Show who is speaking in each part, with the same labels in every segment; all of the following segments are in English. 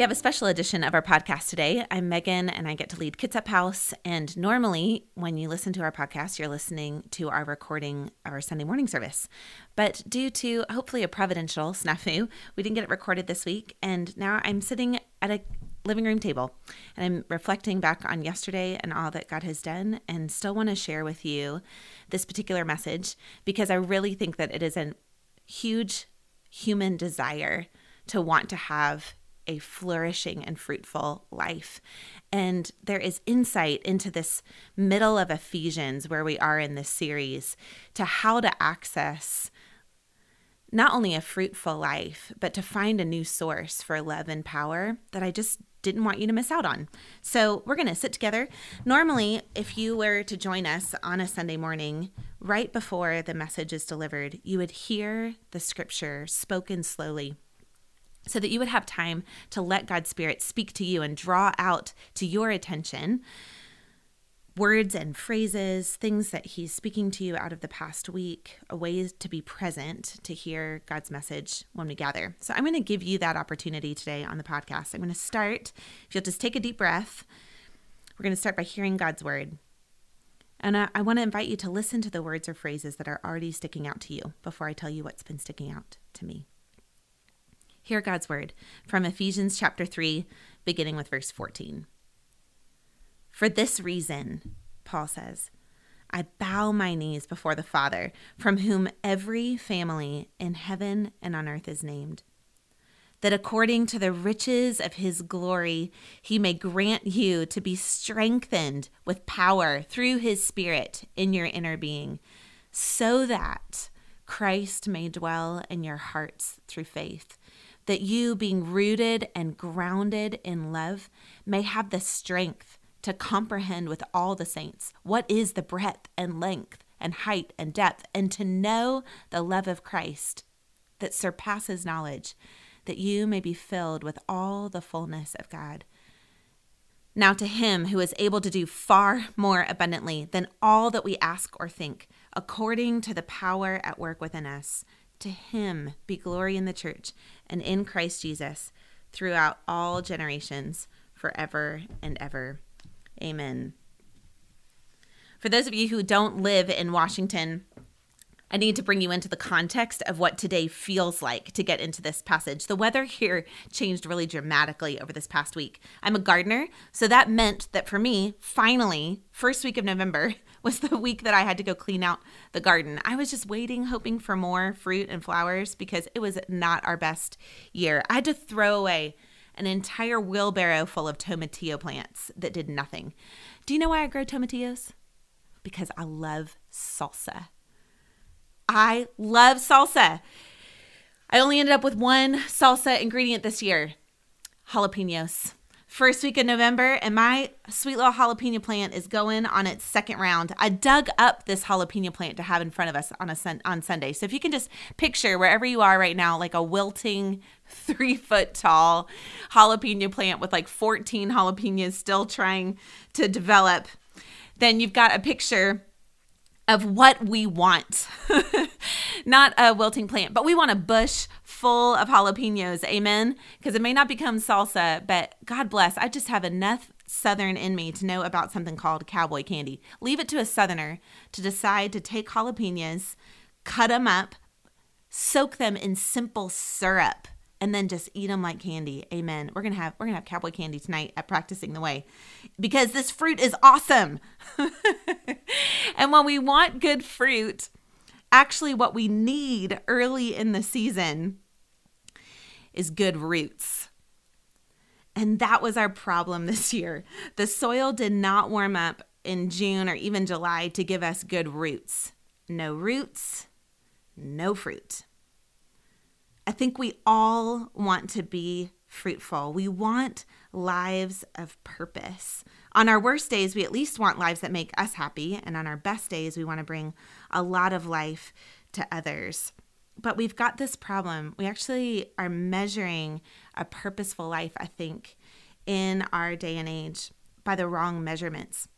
Speaker 1: We have a special edition of our podcast today. I'm Megan and I get to lead Kitsap House. And normally, when you listen to our podcast, you're listening to our recording of our Sunday morning service. But due to hopefully a providential snafu, we didn't get it recorded this week. And now I'm sitting at a living room table and I'm reflecting back on yesterday and all that God has done and still want to share with you this particular message because I really think that it is a huge human desire to want to have a flourishing and fruitful life. And there is insight into this middle of Ephesians where we are in this series to how to access not only a fruitful life, but to find a new source for love and power that I just didn't want you to miss out on. So, we're going to sit together. Normally, if you were to join us on a Sunday morning, right before the message is delivered, you would hear the scripture spoken slowly so that you would have time to let God's Spirit speak to you and draw out to your attention words and phrases, things that He's speaking to you out of the past week, a way to be present to hear God's message when we gather. So I'm going to give you that opportunity today on the podcast. I'm going to start, if you'll just take a deep breath, we're going to start by hearing God's word. And I, I want to invite you to listen to the words or phrases that are already sticking out to you before I tell you what's been sticking out to me. Hear God's word from Ephesians chapter 3, beginning with verse 14. For this reason, Paul says, I bow my knees before the Father, from whom every family in heaven and on earth is named, that according to the riches of his glory, he may grant you to be strengthened with power through his Spirit in your inner being, so that Christ may dwell in your hearts through faith that you, being rooted and grounded in love, may have the strength to comprehend with all the saints what is the breadth and length and height and depth, and to know the love of Christ that surpasses knowledge, that you may be filled with all the fullness of God. Now, to him who is able to do far more abundantly than all that we ask or think, according to the power at work within us, to him be glory in the church and in Christ Jesus throughout all generations, forever and ever. Amen. For those of you who don't live in Washington, I need to bring you into the context of what today feels like to get into this passage. The weather here changed really dramatically over this past week. I'm a gardener, so that meant that for me, finally, first week of November was the week that I had to go clean out the garden. I was just waiting, hoping for more fruit and flowers because it was not our best year. I had to throw away an entire wheelbarrow full of tomatillo plants that did nothing. Do you know why I grow tomatillos? Because I love salsa. I love salsa. I only ended up with one salsa ingredient this year jalapenos. First week of November, and my sweet little jalapeno plant is going on its second round. I dug up this jalapeno plant to have in front of us on a sun- on Sunday. So if you can just picture wherever you are right now, like a wilting, three foot tall jalapeno plant with like 14 jalapenos still trying to develop, then you've got a picture of what we want. not a wilting plant, but we want a bush full of jalapenos. Amen. Because it may not become salsa, but God bless. I just have enough Southern in me to know about something called cowboy candy. Leave it to a Southerner to decide to take jalapenos, cut them up, soak them in simple syrup and then just eat them like candy. Amen. We're to have we're to have cowboy candy tonight at practicing the way because this fruit is awesome. and when we want good fruit, actually what we need early in the season is good roots. And that was our problem this year. The soil did not warm up in June or even July to give us good roots. No roots, no fruit. I think we all want to be fruitful. We want lives of purpose. On our worst days, we at least want lives that make us happy. And on our best days, we want to bring a lot of life to others. But we've got this problem. We actually are measuring a purposeful life, I think, in our day and age by the wrong measurements.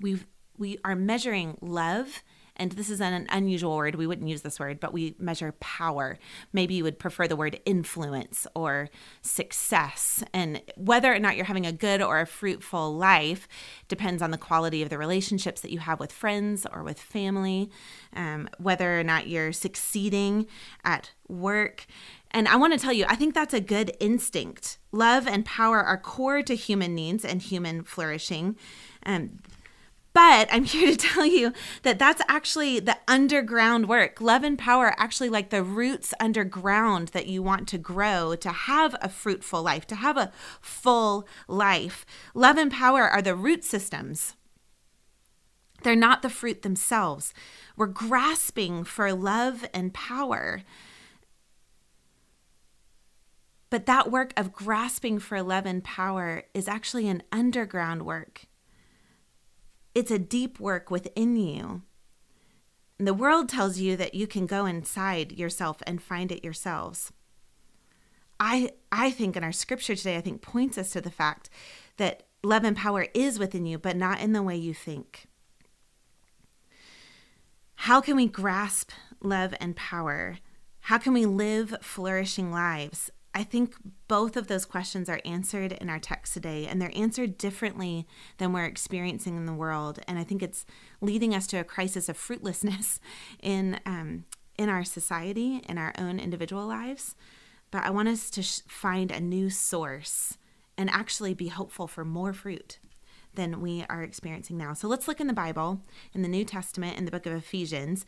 Speaker 1: we we are measuring love and this is an unusual word, we wouldn't use this word, but we measure power. Maybe you would prefer the word influence or success. And whether or not you're having a good or a fruitful life depends on the quality of the relationships that you have with friends or with family, um, whether or not you're succeeding at work. And I want to tell you, I think that's a good instinct. Love and power are core to human needs and human flourishing. Um, but I'm here to tell you that that's actually the underground work. Love and power actually like the roots underground that you want to grow to have a fruitful life, to have a full life. Love and power are the root systems. They're not the fruit themselves. We're grasping for love and power. But that work of grasping for love and power is actually an underground work. It's a deep work within you. The world tells you that you can go inside yourself and find it yourselves. I I think in our scripture today I think points us to the fact that love and power is within you but not in the way you think. How can we grasp love and power? How can we live flourishing lives? I think both of those questions are answered in our text today, and they're answered differently than we're experiencing in the world. And I think it's leading us to a crisis of fruitlessness in um, in our society, in our own individual lives. But I want us to sh- find a new source and actually be hopeful for more fruit than we are experiencing now. So let's look in the Bible, in the New Testament, in the book of Ephesians.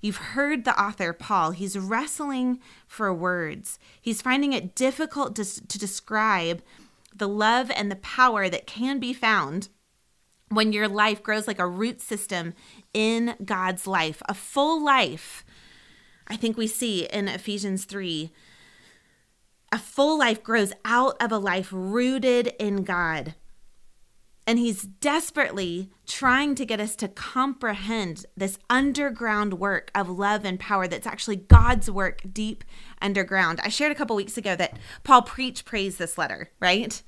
Speaker 1: You've heard the author, Paul. He's wrestling for words. He's finding it difficult to, to describe the love and the power that can be found when your life grows like a root system in God's life, a full life. I think we see in Ephesians 3 a full life grows out of a life rooted in God. And he's desperately trying to get us to comprehend this underground work of love and power that's actually God's work deep underground. I shared a couple weeks ago that Paul preach prays this letter, right?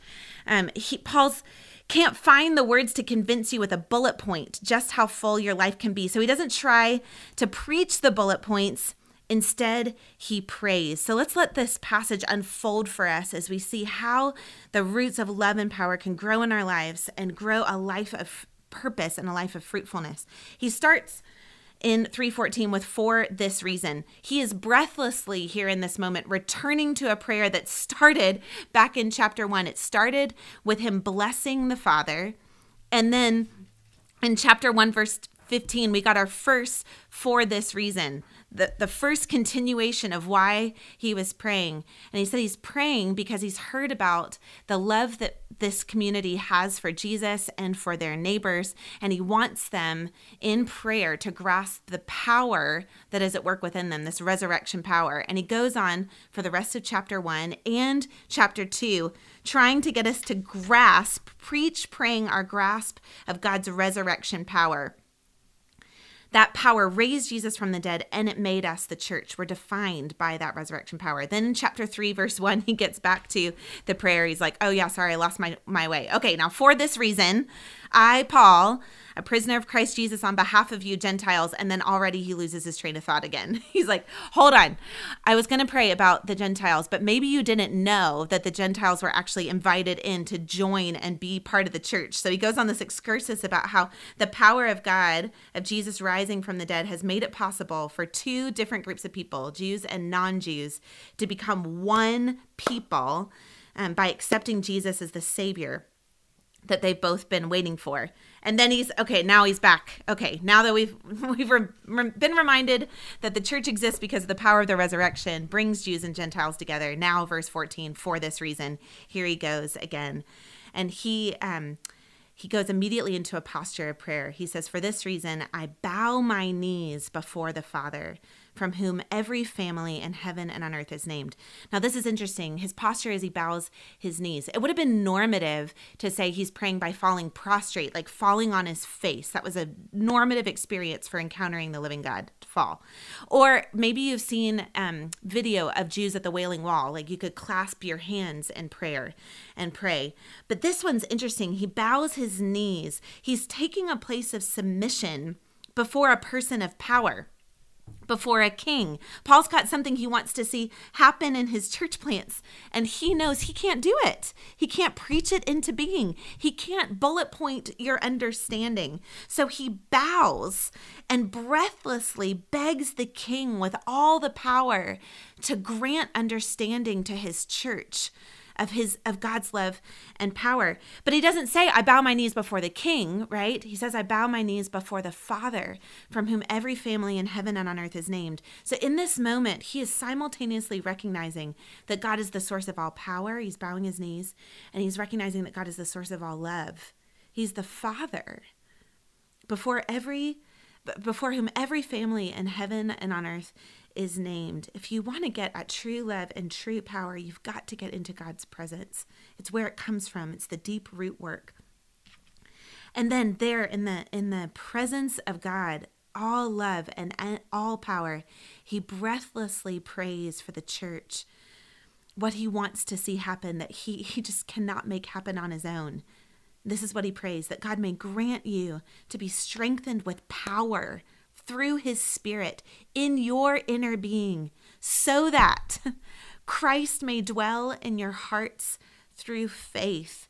Speaker 1: Um, he, Paul's can't find the words to convince you with a bullet point just how full your life can be. So he doesn't try to preach the bullet points. Instead, he prays. So let's let this passage unfold for us as we see how the roots of love and power can grow in our lives and grow a life of purpose and a life of fruitfulness. He starts in 314 with for this reason. He is breathlessly here in this moment returning to a prayer that started back in chapter 1. It started with him blessing the Father and then in chapter 1 verse 15 we got our first for this reason the, the first continuation of why he was praying. And he said he's praying because he's heard about the love that this community has for Jesus and for their neighbors. And he wants them in prayer to grasp the power that is at work within them, this resurrection power. And he goes on for the rest of chapter one and chapter two, trying to get us to grasp, preach, praying our grasp of God's resurrection power. That power raised Jesus from the dead and it made us the church. We're defined by that resurrection power. Then in chapter 3 verse 1 he gets back to the prayer. He's like, "Oh yeah, sorry, I lost my my way." Okay, now for this reason, I Paul a prisoner of Christ Jesus on behalf of you Gentiles. And then already he loses his train of thought again. He's like, hold on. I was going to pray about the Gentiles, but maybe you didn't know that the Gentiles were actually invited in to join and be part of the church. So he goes on this excursus about how the power of God, of Jesus rising from the dead, has made it possible for two different groups of people, Jews and non Jews, to become one people um, by accepting Jesus as the Savior that they've both been waiting for. And then he's okay, now he's back. Okay, now that we've we've re, re, been reminded that the church exists because of the power of the resurrection brings Jews and Gentiles together. Now verse 14, for this reason, here he goes again. And he um he goes immediately into a posture of prayer. He says, For this reason, I bow my knees before the Father, from whom every family in heaven and on earth is named. Now, this is interesting. His posture as he bows his knees. It would have been normative to say he's praying by falling prostrate, like falling on his face. That was a normative experience for encountering the living God to fall. Or maybe you've seen um, video of Jews at the Wailing Wall, like you could clasp your hands in prayer and pray. But this one's interesting. He bows his knees, he's taking a place of submission before a person of power before a king. Paul's got something he wants to see happen in his church plants, and he knows he can't do it. He can't preach it into being, he can't bullet point your understanding. So he bows and breathlessly begs the king with all the power to grant understanding to his church of his of God's love and power. But he doesn't say I bow my knees before the king, right? He says I bow my knees before the Father, from whom every family in heaven and on earth is named. So in this moment, he is simultaneously recognizing that God is the source of all power. He's bowing his knees and he's recognizing that God is the source of all love. He's the Father. Before every before whom every family in heaven and on earth is named. If you want to get at true love and true power, you've got to get into God's presence. It's where it comes from. It's the deep root work. And then there in the in the presence of God, all love and all power, he breathlessly prays for the church. What he wants to see happen that he he just cannot make happen on his own. This is what he prays that God may grant you to be strengthened with power through his spirit in your inner being so that Christ may dwell in your hearts through faith.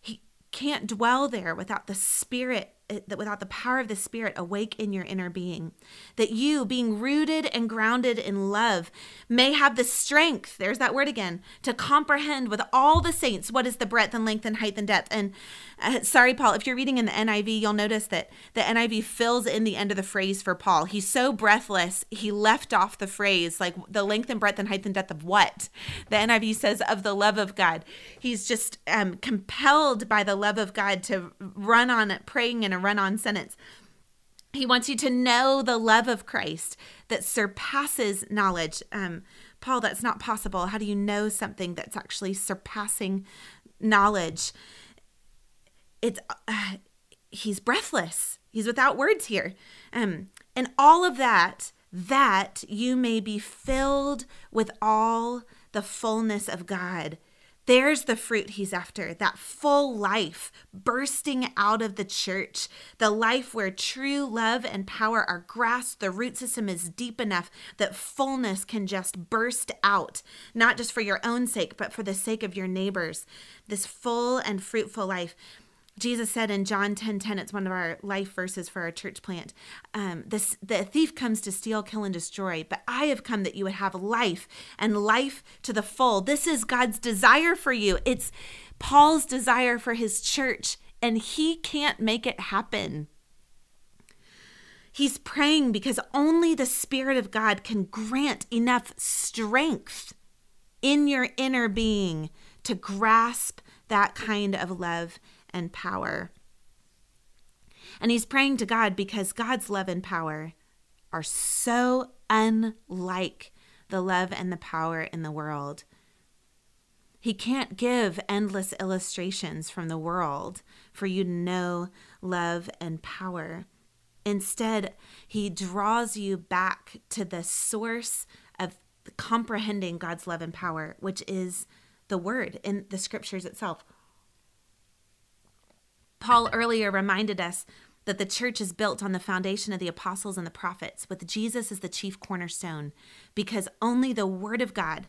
Speaker 1: He can't dwell there without the spirit that without the power of the Spirit awake in your inner being, that you, being rooted and grounded in love, may have the strength, there's that word again, to comprehend with all the saints what is the breadth and length and height and depth. And uh, sorry, Paul, if you're reading in the NIV, you'll notice that the NIV fills in the end of the phrase for Paul. He's so breathless, he left off the phrase, like the length and breadth and height and depth of what? The NIV says, of the love of God. He's just um, compelled by the love of God to run on praying and a run on sentence. He wants you to know the love of Christ that surpasses knowledge. Um, Paul, that's not possible. How do you know something that's actually surpassing knowledge? It's uh, he's breathless. He's without words here. Um, and all of that, that you may be filled with all the fullness of God. There's the fruit he's after that full life bursting out of the church, the life where true love and power are grasped. The root system is deep enough that fullness can just burst out, not just for your own sake, but for the sake of your neighbors. This full and fruitful life. Jesus said in John 10 10, it's one of our life verses for our church plant. Um, this, the thief comes to steal, kill, and destroy, but I have come that you would have life and life to the full. This is God's desire for you. It's Paul's desire for his church, and he can't make it happen. He's praying because only the Spirit of God can grant enough strength in your inner being to grasp that kind of love and power. And he's praying to God because God's love and power are so unlike the love and the power in the world. He can't give endless illustrations from the world for you to know love and power. Instead, he draws you back to the source of comprehending God's love and power, which is the word in the scriptures itself. Paul earlier reminded us that the church is built on the foundation of the apostles and the prophets, with Jesus as the chief cornerstone, because only the Word of God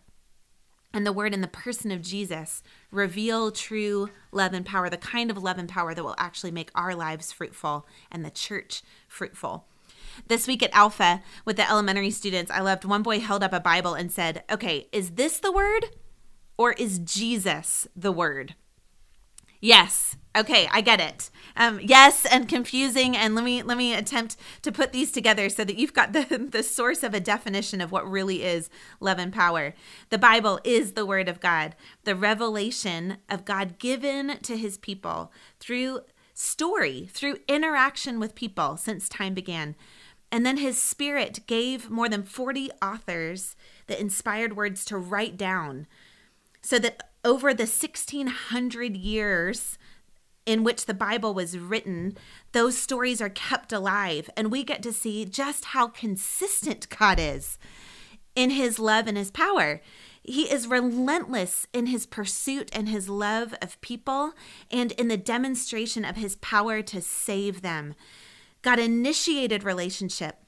Speaker 1: and the Word in the person of Jesus reveal true love and power, the kind of love and power that will actually make our lives fruitful and the church fruitful. This week at Alpha with the elementary students, I loved one boy held up a Bible and said, Okay, is this the Word or is Jesus the Word? Yes. Okay, I get it. Um, yes, and confusing. And let me let me attempt to put these together so that you've got the the source of a definition of what really is love and power. The Bible is the Word of God, the revelation of God given to His people through story, through interaction with people since time began. And then His Spirit gave more than forty authors the inspired words to write down, so that over the 1600 years in which the Bible was written, those stories are kept alive, and we get to see just how consistent God is in his love and his power. He is relentless in his pursuit and his love of people and in the demonstration of his power to save them. God initiated relationship.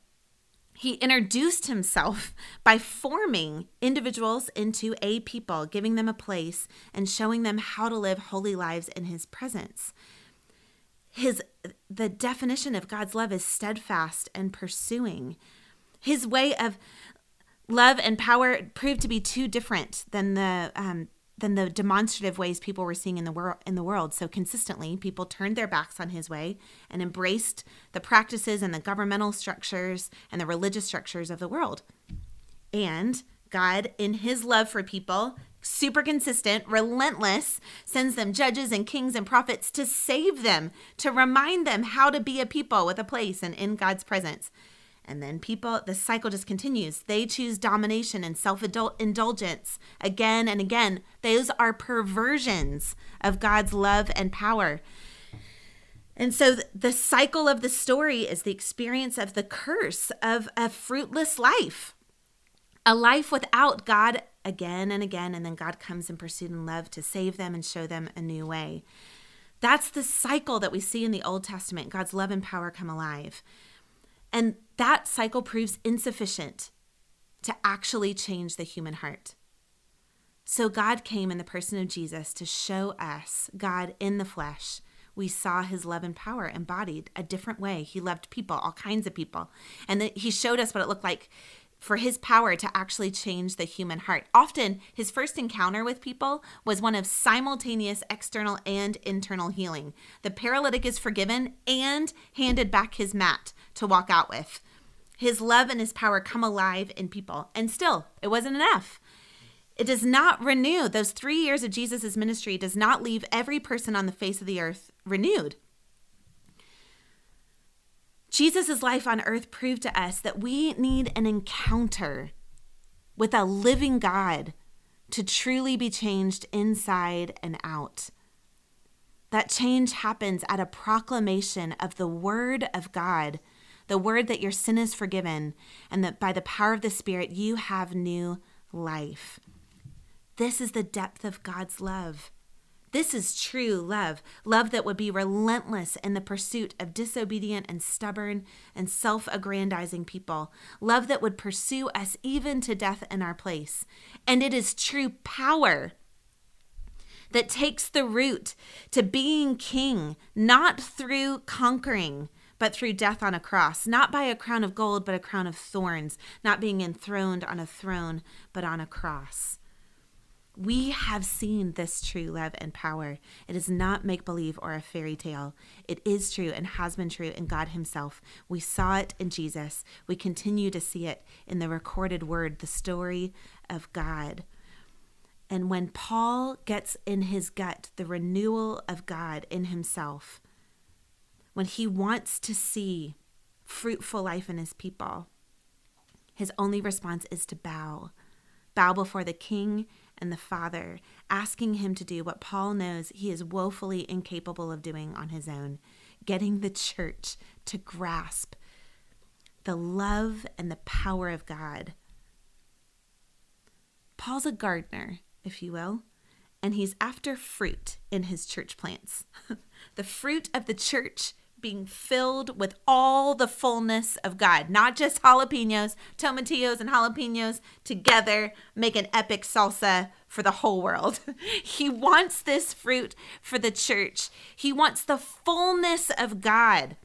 Speaker 1: He introduced himself by forming individuals into a people, giving them a place and showing them how to live holy lives in his presence. His the definition of God's love is steadfast and pursuing. His way of love and power proved to be too different than the um, than the demonstrative ways people were seeing in the world in the world. So consistently, people turned their backs on his way and embraced the practices and the governmental structures and the religious structures of the world. And God, in his love for people, super consistent, relentless, sends them judges and kings and prophets to save them, to remind them how to be a people with a place and in God's presence. And then people, the cycle just continues. They choose domination and self indulgence again and again. Those are perversions of God's love and power. And so the cycle of the story is the experience of the curse of a fruitless life, a life without God again and again. And then God comes in pursuit and love to save them and show them a new way. That's the cycle that we see in the Old Testament. God's love and power come alive. And that cycle proves insufficient to actually change the human heart. So God came in the person of Jesus to show us God in the flesh. We saw his love and power embodied a different way. He loved people, all kinds of people. And that he showed us what it looked like for his power to actually change the human heart. Often, his first encounter with people was one of simultaneous external and internal healing. The paralytic is forgiven and handed back his mat to walk out with. His love and his power come alive in people. And still, it wasn't enough. It does not renew. Those three years of Jesus' ministry does not leave every person on the face of the earth renewed. Jesus' life on earth proved to us that we need an encounter with a living God to truly be changed inside and out. That change happens at a proclamation of the Word of God the word that your sin is forgiven, and that by the power of the Spirit, you have new life. This is the depth of God's love. This is true love, love that would be relentless in the pursuit of disobedient and stubborn and self aggrandizing people, love that would pursue us even to death in our place. And it is true power that takes the root to being king, not through conquering, but through death on a cross, not by a crown of gold, but a crown of thorns, not being enthroned on a throne, but on a cross. We have seen this true love and power. It is not make believe or a fairy tale. It is true and has been true in God Himself. We saw it in Jesus. We continue to see it in the recorded word, the story of God. And when Paul gets in his gut the renewal of God in himself, when he wants to see fruitful life in his people, his only response is to bow. Bow before the king and the father, asking him to do what Paul knows he is woefully incapable of doing on his own, getting the church to grasp the love and the power of God. Paul's a gardener, if you will, and he's after fruit in his church plants. the fruit of the church being filled with all the fullness of God, not just jalapenos, tomatillos, and jalapenos together make an epic salsa for the whole world. he wants this fruit for the church. He wants the fullness of God,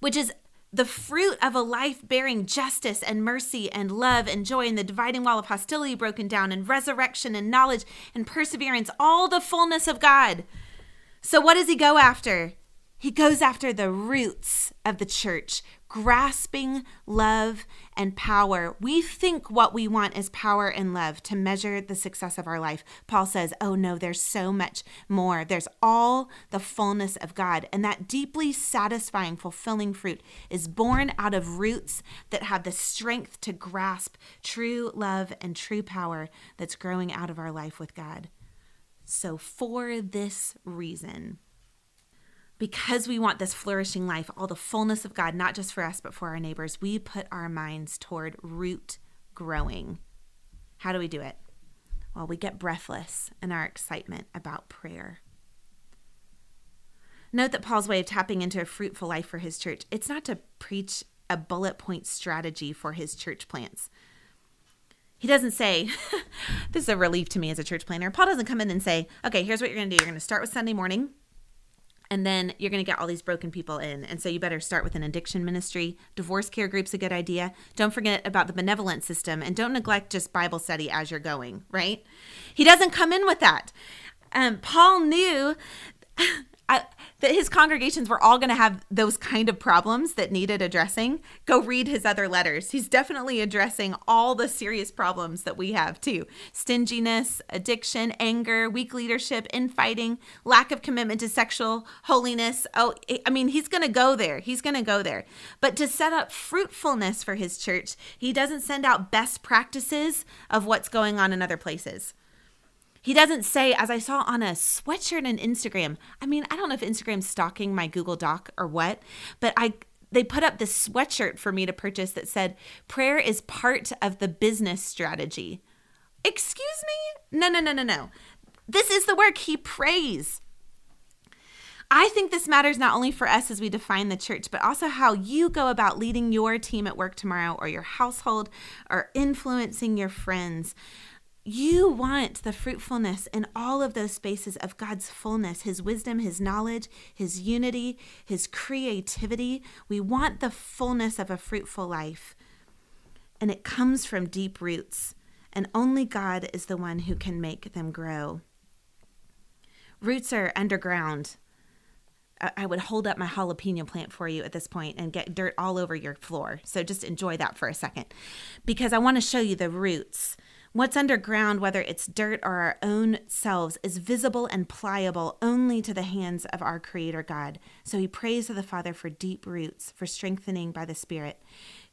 Speaker 1: which is the fruit of a life bearing justice and mercy and love and joy, and the dividing wall of hostility broken down, and resurrection and knowledge and perseverance, all the fullness of God. So, what does he go after? He goes after the roots of the church, grasping love and power. We think what we want is power and love to measure the success of our life. Paul says, Oh no, there's so much more. There's all the fullness of God. And that deeply satisfying, fulfilling fruit is born out of roots that have the strength to grasp true love and true power that's growing out of our life with God. So, for this reason, because we want this flourishing life, all the fullness of God, not just for us, but for our neighbors, we put our minds toward root growing. How do we do it? Well, we get breathless in our excitement about prayer. Note that Paul's way of tapping into a fruitful life for his church, it's not to preach a bullet point strategy for his church plants. He doesn't say, this is a relief to me as a church planner. Paul doesn't come in and say, okay, here's what you're going to do. You're going to start with Sunday morning, and then you're going to get all these broken people in. And so you better start with an addiction ministry. Divorce care group's a good idea. Don't forget about the benevolent system and don't neglect just Bible study as you're going, right? He doesn't come in with that. Um, Paul knew I, that his congregations were all going to have those kind of problems that needed addressing. Go read his other letters. He's definitely addressing all the serious problems that we have too stinginess, addiction, anger, weak leadership, infighting, lack of commitment to sexual holiness. Oh, I mean, he's going to go there. He's going to go there. But to set up fruitfulness for his church, he doesn't send out best practices of what's going on in other places. He doesn't say, as I saw on a sweatshirt on Instagram. I mean, I don't know if Instagram's stalking my Google Doc or what, but I they put up this sweatshirt for me to purchase that said, "Prayer is part of the business strategy." Excuse me? No, no, no, no, no. This is the work he prays. I think this matters not only for us as we define the church, but also how you go about leading your team at work tomorrow or your household or influencing your friends. You want the fruitfulness in all of those spaces of God's fullness, His wisdom, His knowledge, His unity, His creativity. We want the fullness of a fruitful life. And it comes from deep roots. And only God is the one who can make them grow. Roots are underground. I would hold up my jalapeno plant for you at this point and get dirt all over your floor. So just enjoy that for a second because I want to show you the roots. What's underground, whether it's dirt or our own selves, is visible and pliable only to the hands of our Creator God. So he prays to the Father for deep roots, for strengthening by the Spirit.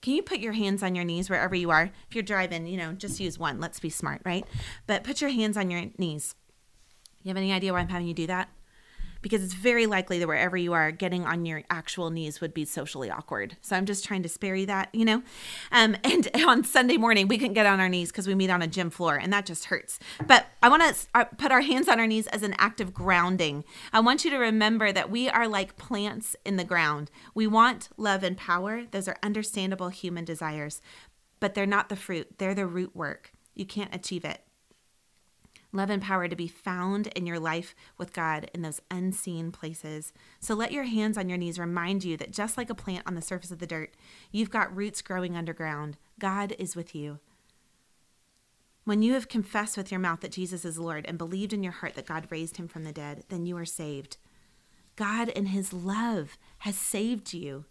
Speaker 1: Can you put your hands on your knees wherever you are? If you're driving, you know, just use one. Let's be smart, right? But put your hands on your knees. You have any idea why I'm having you do that? Because it's very likely that wherever you are, getting on your actual knees would be socially awkward. So I'm just trying to spare you that, you know? Um, and on Sunday morning, we couldn't get on our knees because we meet on a gym floor, and that just hurts. But I want to uh, put our hands on our knees as an act of grounding. I want you to remember that we are like plants in the ground. We want love and power, those are understandable human desires, but they're not the fruit, they're the root work. You can't achieve it love and power to be found in your life with God in those unseen places. So let your hands on your knees remind you that just like a plant on the surface of the dirt, you've got roots growing underground. God is with you. When you have confessed with your mouth that Jesus is Lord and believed in your heart that God raised him from the dead, then you are saved. God, in his love, has saved you.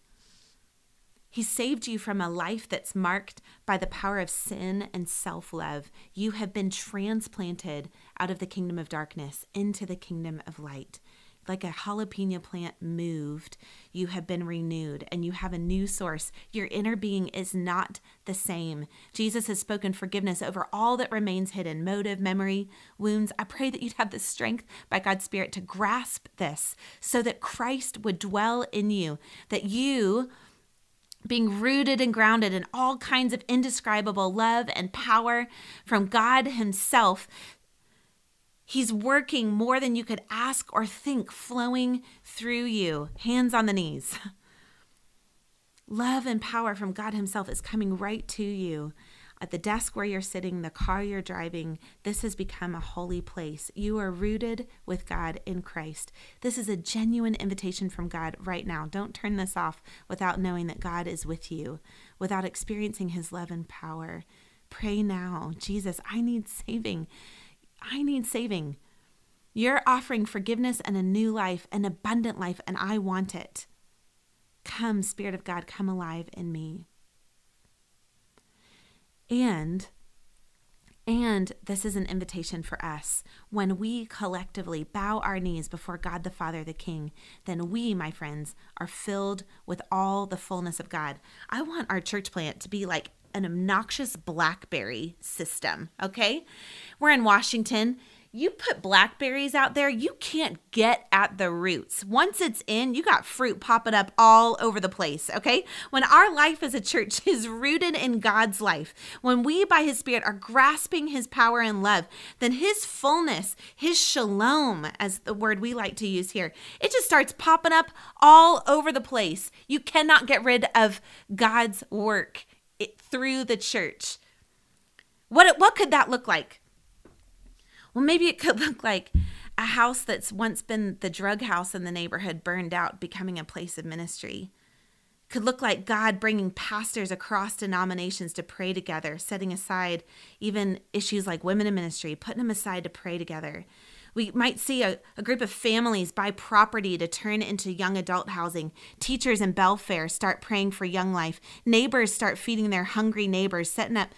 Speaker 1: He saved you from a life that's marked by the power of sin and self love. You have been transplanted out of the kingdom of darkness into the kingdom of light. Like a jalapeno plant moved, you have been renewed and you have a new source. Your inner being is not the same. Jesus has spoken forgiveness over all that remains hidden motive, memory, wounds. I pray that you'd have the strength by God's Spirit to grasp this so that Christ would dwell in you, that you being rooted and grounded in all kinds of indescribable love and power from God Himself. He's working more than you could ask or think, flowing through you. Hands on the knees. Love and power from God Himself is coming right to you at the desk where you're sitting, the car you're driving, this has become a holy place. You are rooted with God in Christ. This is a genuine invitation from God right now. Don't turn this off without knowing that God is with you, without experiencing his love and power. Pray now, Jesus, I need saving. I need saving. You're offering forgiveness and a new life, an abundant life, and I want it. Come, Spirit of God, come alive in me. And and this is an invitation for us. When we collectively bow our knees before God the Father, the King, then we, my friends, are filled with all the fullness of God. I want our church plant to be like an obnoxious Blackberry system, okay? We're in Washington you put blackberries out there, you can't get at the roots. Once it's in, you got fruit popping up all over the place, okay? When our life as a church is rooted in God's life, when we by His Spirit are grasping His power and love, then His fullness, His shalom, as the word we like to use here, it just starts popping up all over the place. You cannot get rid of God's work through the church. What, what could that look like? Well, maybe it could look like a house that's once been the drug house in the neighborhood burned out, becoming a place of ministry. Could look like God bringing pastors across denominations to pray together, setting aside even issues like women in ministry, putting them aside to pray together. We might see a, a group of families buy property to turn into young adult housing. Teachers in Belfair start praying for young life. Neighbors start feeding their hungry neighbors, setting up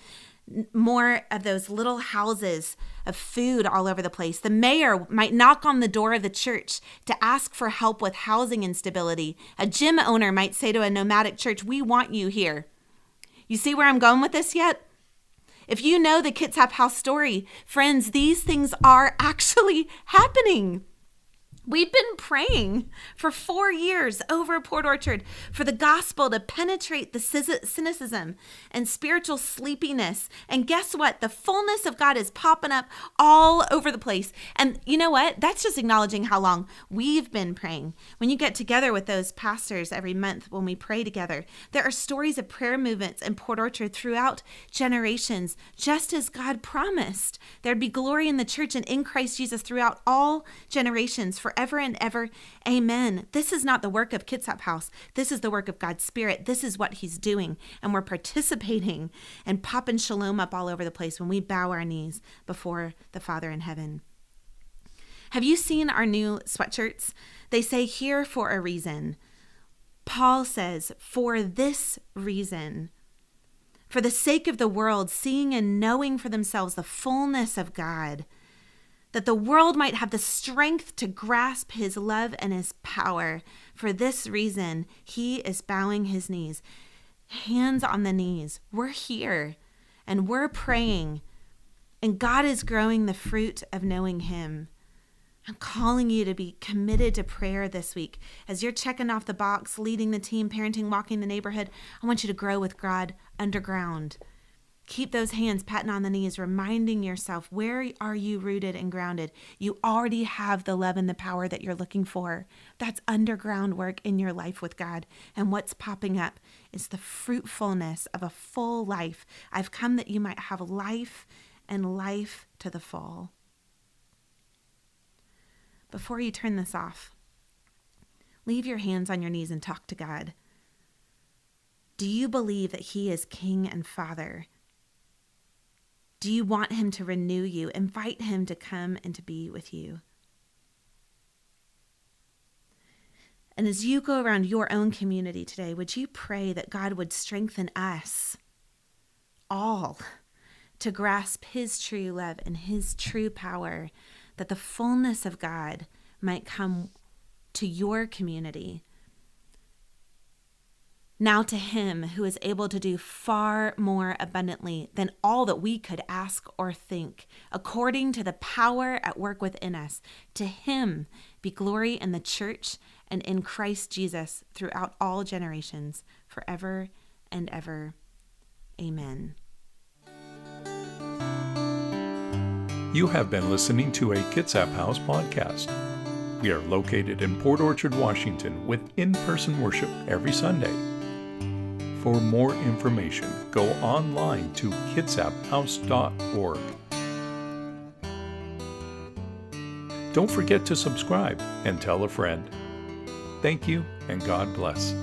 Speaker 1: more of those little houses of food all over the place. The mayor might knock on the door of the church to ask for help with housing instability. A gym owner might say to a nomadic church, We want you here. You see where I'm going with this yet? If you know the Kitsap House story, friends, these things are actually happening. We've been praying for four years over Port Orchard for the gospel to penetrate the cynicism and spiritual sleepiness. And guess what? The fullness of God is popping up all over the place. And you know what? That's just acknowledging how long we've been praying. When you get together with those pastors every month when we pray together, there are stories of prayer movements in Port Orchard throughout generations, just as God promised. There'd be glory in the church and in Christ Jesus throughout all generations for forever and ever. Amen. This is not the work of Kitsap House. This is the work of God's Spirit. This is what He's doing. And we're participating and popping shalom up all over the place when we bow our knees before the Father in heaven. Have you seen our new sweatshirts? They say here for a reason. Paul says, for this reason. For the sake of the world, seeing and knowing for themselves the fullness of God that the world might have the strength to grasp his love and his power. For this reason, he is bowing his knees, hands on the knees. We're here and we're praying, and God is growing the fruit of knowing him. I'm calling you to be committed to prayer this week. As you're checking off the box, leading the team, parenting, walking the neighborhood, I want you to grow with God underground. Keep those hands patting on the knees, reminding yourself where are you rooted and grounded? You already have the love and the power that you're looking for. That's underground work in your life with God. And what's popping up is the fruitfulness of a full life. I've come that you might have life and life to the full. Before you turn this off, leave your hands on your knees and talk to God. Do you believe that He is King and Father? Do you want Him to renew you? Invite Him to come and to be with you. And as you go around your own community today, would you pray that God would strengthen us all to grasp His true love and His true power, that the fullness of God might come to your community now to him who is able to do far more abundantly than all that we could ask or think, according to the power at work within us, to him be glory in the church and in Christ Jesus throughout all generations, forever and ever. Amen.
Speaker 2: You have been listening to a Kitsap House podcast. We are located in Port Orchard, Washington, with in person worship every Sunday. For more information, go online to kitsaphouse.org. Don't forget to subscribe and tell a friend. Thank you and God bless.